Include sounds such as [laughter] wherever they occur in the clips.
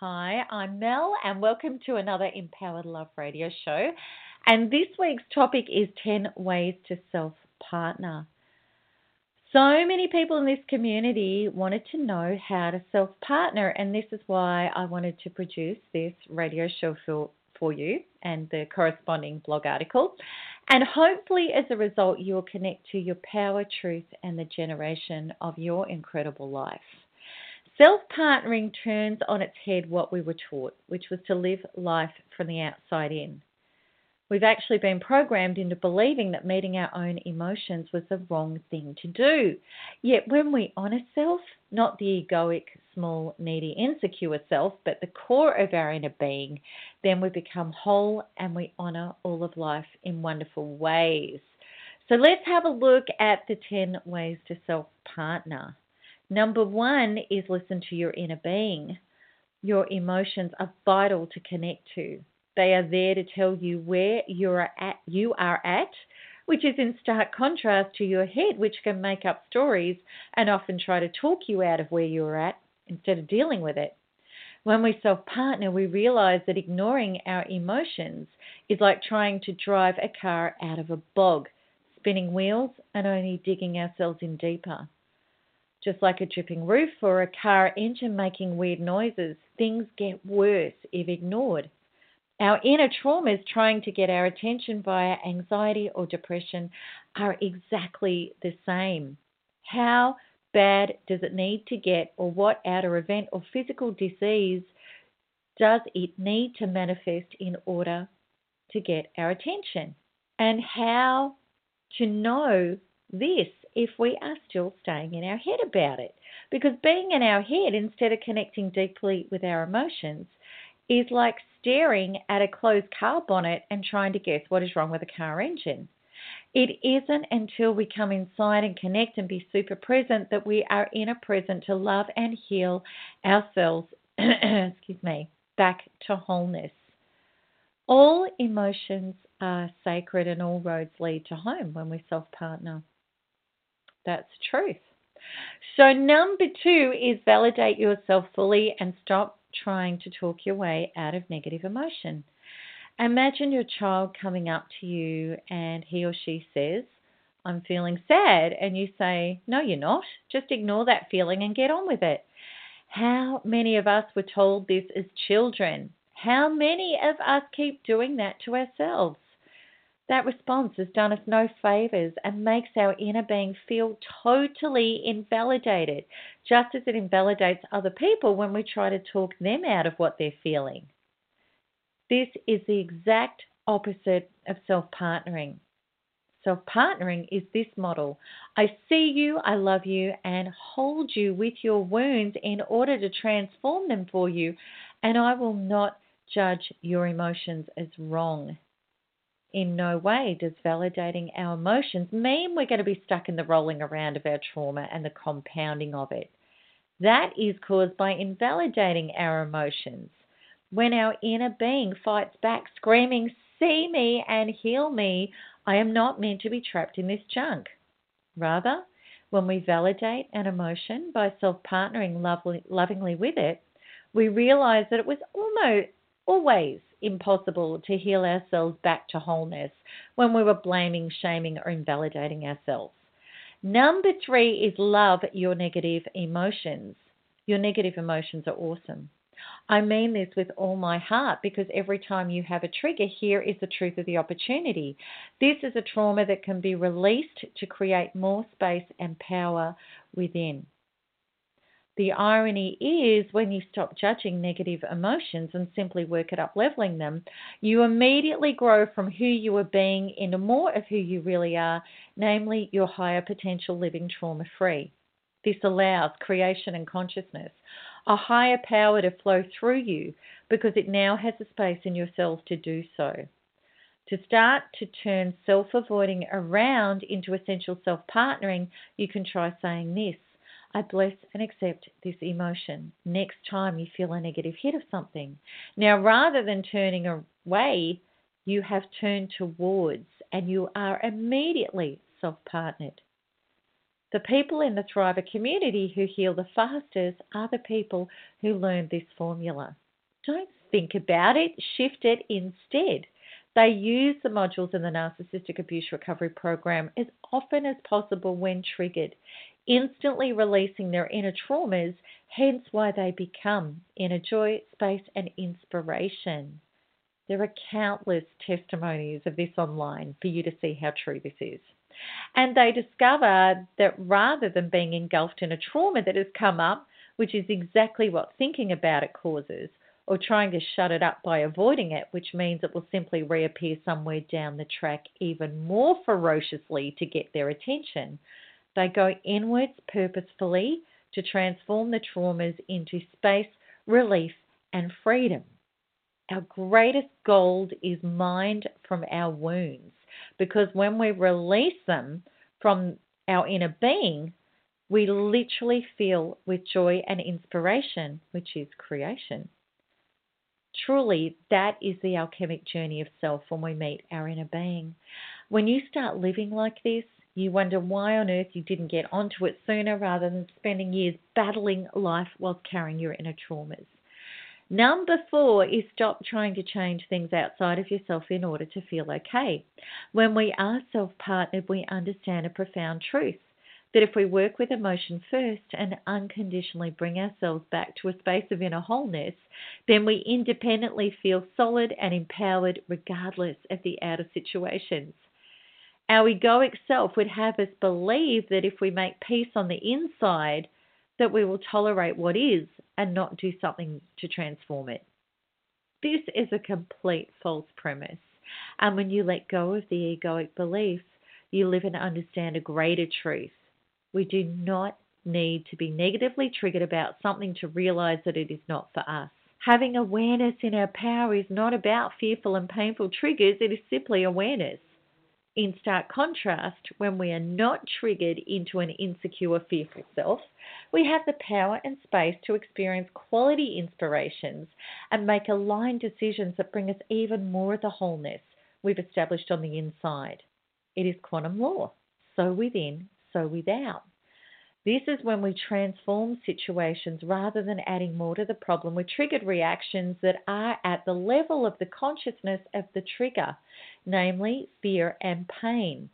Hi, I'm Mel, and welcome to another Empowered Love radio show. And this week's topic is 10 ways to self partner. So many people in this community wanted to know how to self partner, and this is why I wanted to produce this radio show for, for you and the corresponding blog article. And hopefully, as a result, you'll connect to your power, truth, and the generation of your incredible life. Self partnering turns on its head what we were taught, which was to live life from the outside in. We've actually been programmed into believing that meeting our own emotions was the wrong thing to do. Yet, when we honour self, not the egoic, small, needy, insecure self, but the core of our inner being, then we become whole and we honour all of life in wonderful ways. So, let's have a look at the 10 ways to self partner. Number one is listen to your inner being. Your emotions are vital to connect to. They are there to tell you where you're at, you are at, which is in stark contrast to your head, which can make up stories and often try to talk you out of where you're at instead of dealing with it. When we self partner, we realize that ignoring our emotions is like trying to drive a car out of a bog, spinning wheels and only digging ourselves in deeper. Just like a dripping roof or a car engine making weird noises, things get worse if ignored. Our inner traumas trying to get our attention via anxiety or depression are exactly the same. How bad does it need to get, or what outer event or physical disease does it need to manifest in order to get our attention? And how to know this if we are still staying in our head about it. Because being in our head instead of connecting deeply with our emotions is like staring at a closed car bonnet and trying to guess what is wrong with a car engine. It isn't until we come inside and connect and be super present that we are in a present to love and heal ourselves, [clears throat] excuse me, back to wholeness. All emotions are sacred and all roads lead to home when we self partner. That's the truth. So, number two is validate yourself fully and stop trying to talk your way out of negative emotion. Imagine your child coming up to you and he or she says, I'm feeling sad. And you say, No, you're not. Just ignore that feeling and get on with it. How many of us were told this as children? How many of us keep doing that to ourselves? That response has done us no favors and makes our inner being feel totally invalidated, just as it invalidates other people when we try to talk them out of what they're feeling. This is the exact opposite of self partnering. Self partnering is this model I see you, I love you, and hold you with your wounds in order to transform them for you, and I will not judge your emotions as wrong. In no way does validating our emotions mean we're going to be stuck in the rolling around of our trauma and the compounding of it. That is caused by invalidating our emotions. When our inner being fights back, screaming, See me and heal me, I am not meant to be trapped in this junk. Rather, when we validate an emotion by self partnering lovingly with it, we realize that it was almost always impossible to heal ourselves back to wholeness when we were blaming, shaming, or invalidating ourselves. Number three is love your negative emotions. Your negative emotions are awesome. I mean this with all my heart because every time you have a trigger, here is the truth of the opportunity. This is a trauma that can be released to create more space and power within. The irony is when you stop judging negative emotions and simply work at up leveling them, you immediately grow from who you are being into more of who you really are, namely your higher potential living trauma free. This allows creation and consciousness, a higher power to flow through you because it now has a space in yourself to do so. To start to turn self avoiding around into essential self partnering, you can try saying this I bless and accept this emotion next time you feel a negative hit of something. Now, rather than turning away, you have turned towards and you are immediately self partnered. The people in the Thriver community who heal the fastest are the people who learn this formula. Don't think about it, shift it instead. They use the modules in the Narcissistic Abuse Recovery Program as often as possible when triggered instantly releasing their inner traumas, hence why they become inner joy, space, and inspiration. There are countless testimonies of this online for you to see how true this is. And they discover that rather than being engulfed in a trauma that has come up, which is exactly what thinking about it causes, or trying to shut it up by avoiding it, which means it will simply reappear somewhere down the track even more ferociously to get their attention, they go inwards purposefully to transform the traumas into space, relief, and freedom. Our greatest gold is mined from our wounds because when we release them from our inner being, we literally feel with joy and inspiration, which is creation. Truly, that is the alchemic journey of self when we meet our inner being. When you start living like this, you wonder why on earth you didn't get onto it sooner rather than spending years battling life whilst carrying your inner traumas. Number four is stop trying to change things outside of yourself in order to feel okay. When we are self partnered, we understand a profound truth that if we work with emotion first and unconditionally bring ourselves back to a space of inner wholeness, then we independently feel solid and empowered regardless of the outer situations. Our egoic self would have us believe that if we make peace on the inside, that we will tolerate what is and not do something to transform it. This is a complete false premise. And when you let go of the egoic beliefs, you live and understand a greater truth. We do not need to be negatively triggered about something to realize that it is not for us. Having awareness in our power is not about fearful and painful triggers, it is simply awareness. In stark contrast, when we are not triggered into an insecure, fearful self, we have the power and space to experience quality inspirations and make aligned decisions that bring us even more of the wholeness we've established on the inside. It is quantum law so within, so without. This is when we transform situations rather than adding more to the problem with triggered reactions that are at the level of the consciousness of the trigger, namely fear and pain.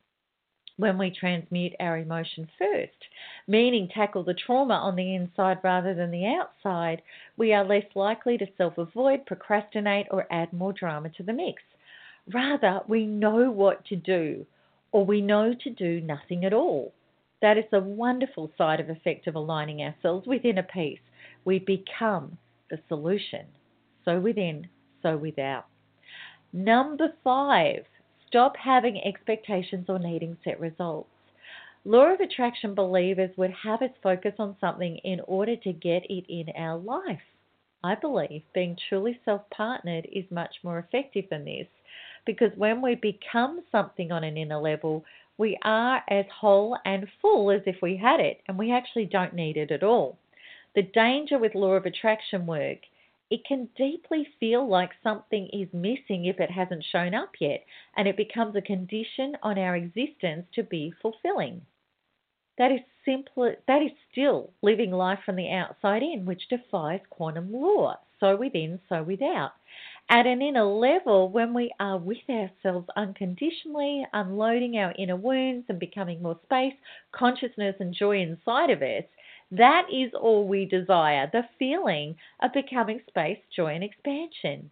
When we transmute our emotion first, meaning tackle the trauma on the inside rather than the outside, we are less likely to self avoid, procrastinate, or add more drama to the mix. Rather, we know what to do, or we know to do nothing at all. That is a wonderful side of effect of aligning ourselves within a piece. We become the solution. So within, so without. Number five, stop having expectations or needing set results. Law of attraction believers would have us focus on something in order to get it in our life. I believe being truly self partnered is much more effective than this because when we become something on an inner level, we are as whole and full as if we had it, and we actually don't need it at all. The danger with law of attraction work, it can deeply feel like something is missing if it hasn't shown up yet, and it becomes a condition on our existence to be fulfilling. That is simply that is still living life from the outside in, which defies quantum law. So within, so without. At an inner level, when we are with ourselves unconditionally, unloading our inner wounds and becoming more space, consciousness, and joy inside of us, that is all we desire the feeling of becoming space, joy, and expansion.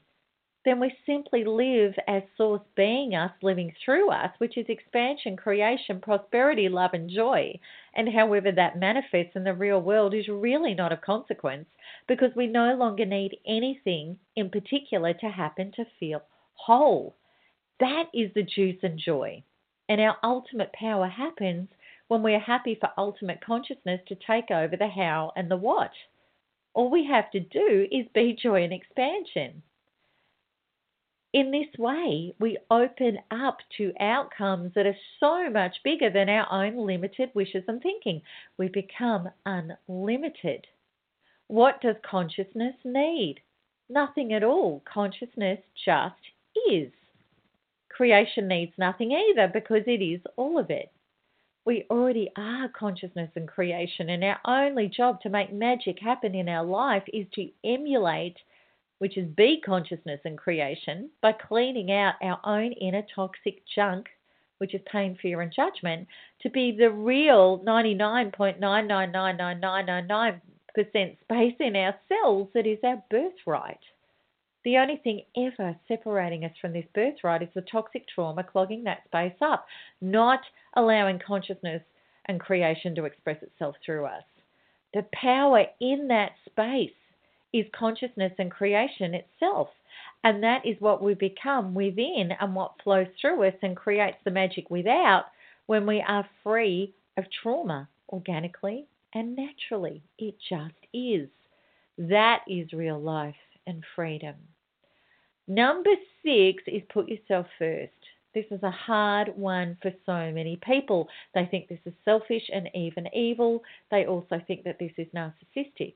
Then we simply live as Source being us, living through us, which is expansion, creation, prosperity, love, and joy. And however that manifests in the real world is really not of consequence because we no longer need anything in particular to happen to feel whole. That is the juice and joy. And our ultimate power happens when we are happy for ultimate consciousness to take over the how and the what. All we have to do is be joy and expansion. In this way, we open up to outcomes that are so much bigger than our own limited wishes and thinking. We become unlimited. What does consciousness need? Nothing at all. Consciousness just is. Creation needs nothing either because it is all of it. We already are consciousness and creation, and our only job to make magic happen in our life is to emulate, which is be consciousness and creation, by cleaning out our own inner toxic junk, which is pain, fear, and judgment, to be the real 99.9999999% space in ourselves that is our birthright. The only thing ever separating us from this birthright is the toxic trauma clogging that space up, not allowing consciousness and creation to express itself through us. The power in that space is consciousness and creation itself. And that is what we become within and what flows through us and creates the magic without when we are free of trauma organically and naturally. It just is. That is real life and freedom. Number six is put yourself first. This is a hard one for so many people. They think this is selfish and even evil. They also think that this is narcissistic.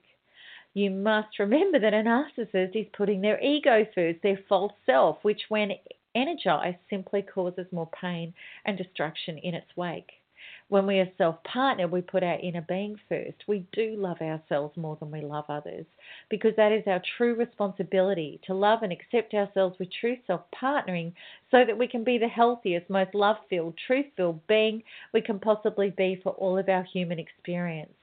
You must remember that a narcissist is putting their ego first, their false self, which, when energized, simply causes more pain and destruction in its wake. When we are self partnered, we put our inner being first. We do love ourselves more than we love others because that is our true responsibility to love and accept ourselves with true self partnering so that we can be the healthiest, most love filled, truth filled being we can possibly be for all of our human experience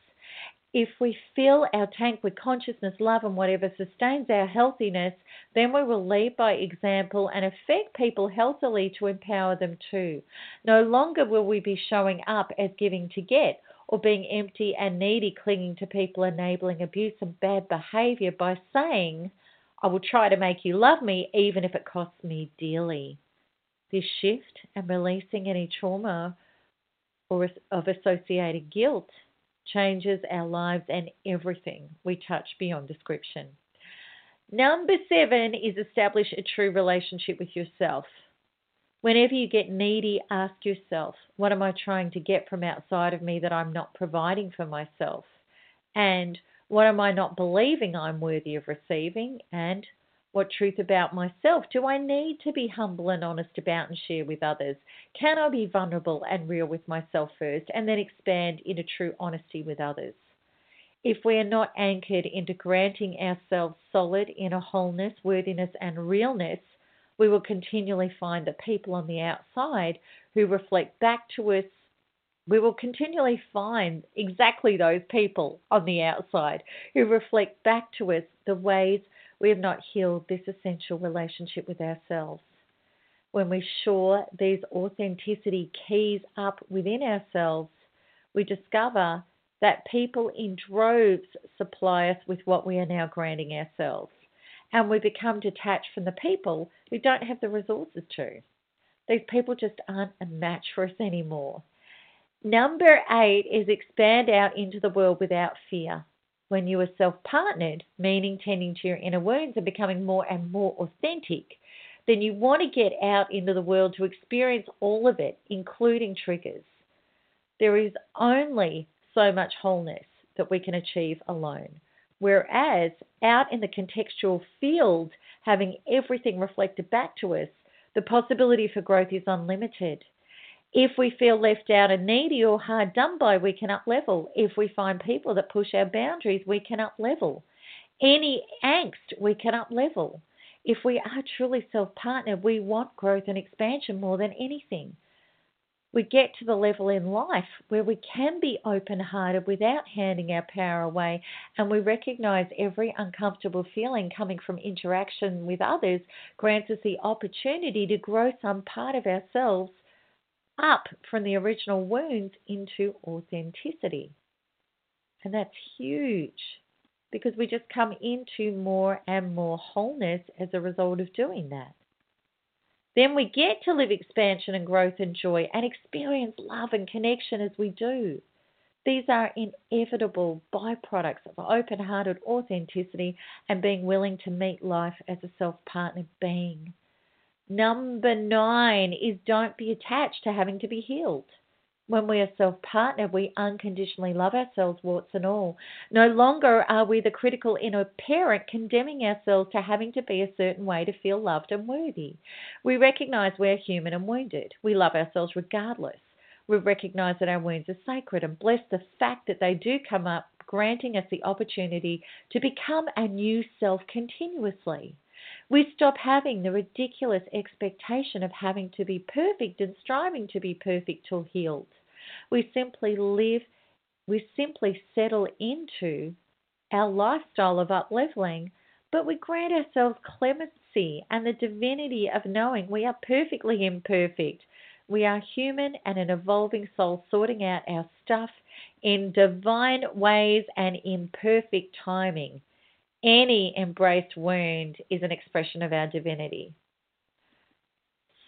if we fill our tank with consciousness, love, and whatever sustains our healthiness, then we will lead by example and affect people healthily to empower them too. No longer will we be showing up as giving to get or being empty and needy, clinging to people, enabling abuse and bad behavior by saying, I will try to make you love me even if it costs me dearly. This shift and releasing any trauma or of associated guilt changes our lives and everything we touch beyond description. Number seven is establish a true relationship with yourself. Whenever you get needy, ask yourself, what am I trying to get from outside of me that I'm not providing for myself? And what am I not believing I'm worthy of receiving? And what truth about myself do I need to be humble and honest about and share with others? Can I be vulnerable and real with myself first and then expand into true honesty with others? If we are not anchored into granting ourselves solid inner wholeness, worthiness, and realness, we will continually find that people on the outside who reflect back to us, we will continually find exactly those people on the outside who reflect back to us the ways we have not healed this essential relationship with ourselves. When we shore these authenticity keys up within ourselves, we discover that people in droves supply us with what we are now granting ourselves. And we become detached from the people who don't have the resources to. These people just aren't a match for us anymore. Number eight is expand out into the world without fear when you are self partnered, meaning tending to your inner wounds and becoming more and more authentic, then you want to get out into the world to experience all of it, including triggers. There is only so much wholeness that we can achieve alone. Whereas out in the contextual field, having everything reflected back to us, the possibility for growth is unlimited. If we feel left out and needy or hard done by, we can up level. If we find people that push our boundaries, we can up level. Any angst, we can up level. If we are truly self partnered, we want growth and expansion more than anything. we get to the level in life where we can be open hearted without handing our power away, and we recognize every uncomfortable feeling coming from interaction with others grants us the opportunity to grow some part of ourselves up from the original wounds into authenticity. And that's huge because we just come into more and more wholeness as a result of doing that. Then we get to live expansion and growth and joy and experience love and connection as we do. These are inevitable byproducts of open hearted authenticity and being willing to meet life as a self partnered being. Number nine is don't be attached to having to be healed. When we are self partnered, we unconditionally love ourselves, warts and all. No longer are we the critical inner parent condemning ourselves to having to be a certain way to feel loved and worthy. We recognize we're human and wounded. We love ourselves regardless. We recognize that our wounds are sacred and bless the fact that they do come up, granting us the opportunity to become a new self continuously. We stop having the ridiculous expectation of having to be perfect and striving to be perfect till healed. We simply live, we simply settle into our lifestyle of upleveling, but we grant ourselves clemency and the divinity of knowing we are perfectly imperfect. We are human and an evolving soul sorting out our stuff in divine ways and in perfect timing any embraced wound is an expression of our divinity.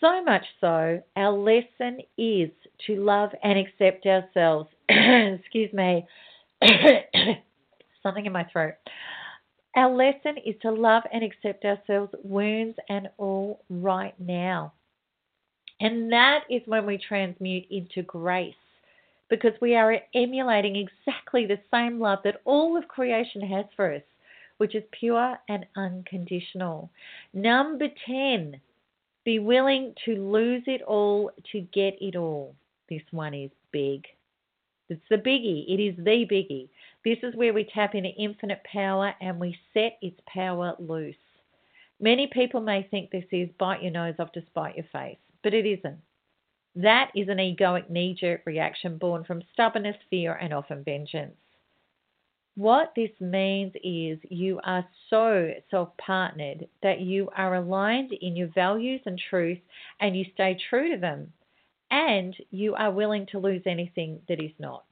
So much so, our lesson is to love and accept ourselves. [clears throat] Excuse me, [coughs] something in my throat. Our lesson is to love and accept ourselves, wounds and all, right now. And that is when we transmute into grace because we are emulating exactly the same love that all of creation has for us which is pure and unconditional. Number 10, be willing to lose it all to get it all. This one is big. It's the biggie. It is the biggie. This is where we tap into infinite power and we set its power loose. Many people may think this is bite your nose off to spite your face, but it isn't. That is an egoic knee jerk reaction born from stubbornness, fear, and often vengeance. What this means is you are so self partnered that you are aligned in your values and truth and you stay true to them, and you are willing to lose anything that is not.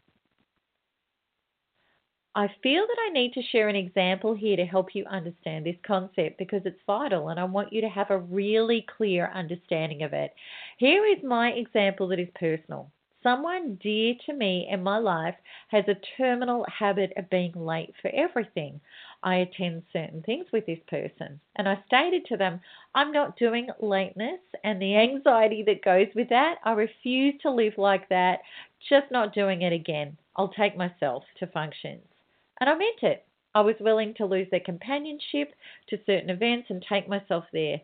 I feel that I need to share an example here to help you understand this concept because it's vital and I want you to have a really clear understanding of it. Here is my example that is personal. Someone dear to me in my life has a terminal habit of being late for everything. I attend certain things with this person, and I stated to them, I'm not doing lateness and the anxiety that goes with that. I refuse to live like that, just not doing it again. I'll take myself to functions. And I meant it. I was willing to lose their companionship to certain events and take myself there.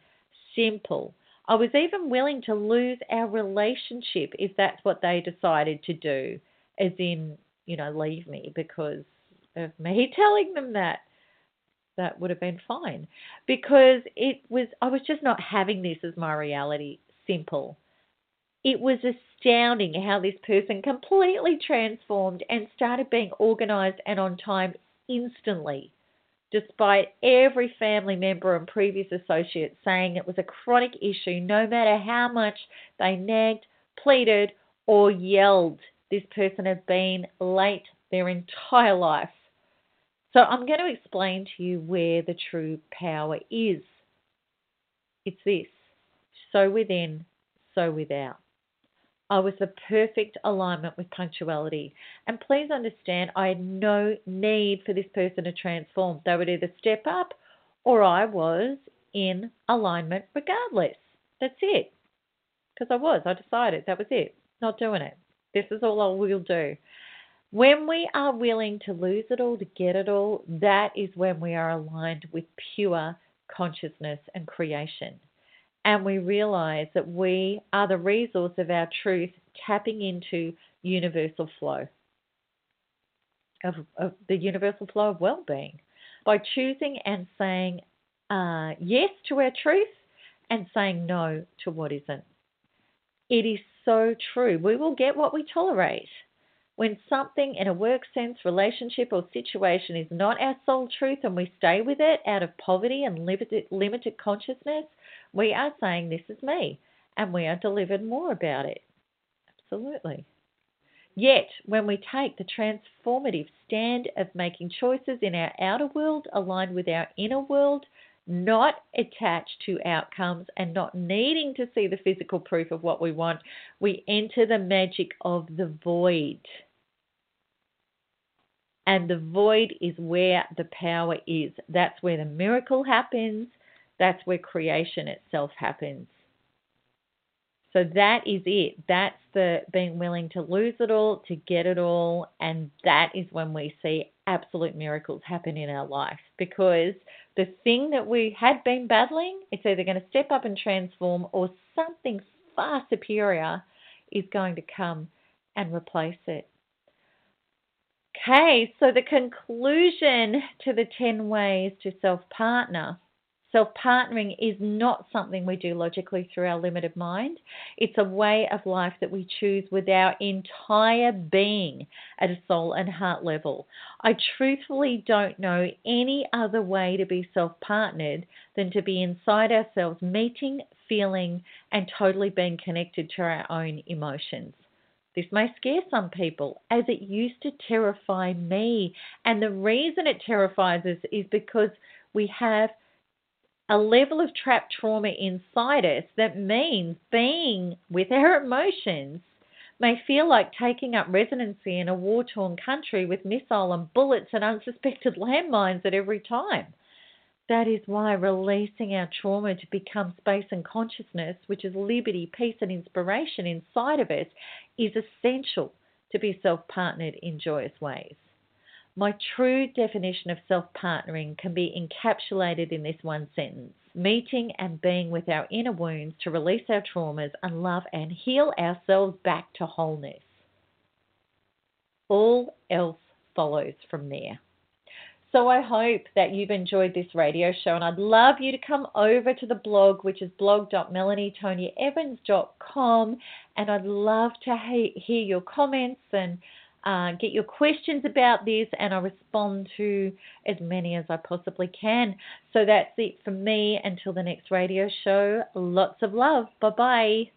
Simple. I was even willing to lose our relationship if that's what they decided to do, as in, you know, leave me because of me [laughs] telling them that. That would have been fine because it was, I was just not having this as my reality. Simple. It was astounding how this person completely transformed and started being organized and on time instantly despite every family member and previous associate saying it was a chronic issue, no matter how much they nagged, pleaded, or yelled. This person had been late their entire life. So I'm going to explain to you where the true power is. It's this so within, so without. I was the perfect alignment with punctuality. And please understand, I had no need for this person to transform. They would either step up or I was in alignment regardless. That's it. Because I was, I decided that was it. Not doing it. This is all I will do. When we are willing to lose it all to get it all, that is when we are aligned with pure consciousness and creation and we realize that we are the resource of our truth tapping into universal flow of, of the universal flow of well-being by choosing and saying uh, yes to our truth and saying no to what isn't it is so true. We will get what we tolerate. When something in a work sense, relationship, or situation is not our soul truth and we stay with it out of poverty and limited, limited consciousness, we are saying, This is me. And we are delivered more about it. Absolutely. Yet, when we take the transformative stand of making choices in our outer world aligned with our inner world, not attached to outcomes and not needing to see the physical proof of what we want, we enter the magic of the void. And the void is where the power is. That's where the miracle happens. That's where creation itself happens. So that is it. That's the being willing to lose it all, to get it all. And that is when we see absolute miracles happen in our life because the thing that we had been battling, it's either going to step up and transform or something far superior is going to come and replace it. Okay, so the conclusion to the 10 ways to self partner Self partnering is not something we do logically through our limited mind. It's a way of life that we choose with our entire being at a soul and heart level. I truthfully don't know any other way to be self partnered than to be inside ourselves, meeting, feeling, and totally being connected to our own emotions. This may scare some people, as it used to terrify me. And the reason it terrifies us is because we have a level of trapped trauma inside us that means being with our emotions may feel like taking up residency in a war torn country with missile and bullets and unsuspected [laughs] landmines at every time. That is why releasing our trauma to become space and consciousness, which is liberty, peace, and inspiration inside of us, is essential to be self partnered in joyous ways. My true definition of self partnering can be encapsulated in this one sentence meeting and being with our inner wounds to release our traumas and love and heal ourselves back to wholeness. All else follows from there. So I hope that you've enjoyed this radio show, and I'd love you to come over to the blog, which is blog.melanietoniaevans.com, and I'd love to hear your comments and uh, get your questions about this, and I'll respond to as many as I possibly can. So that's it for me. Until the next radio show, lots of love. Bye bye.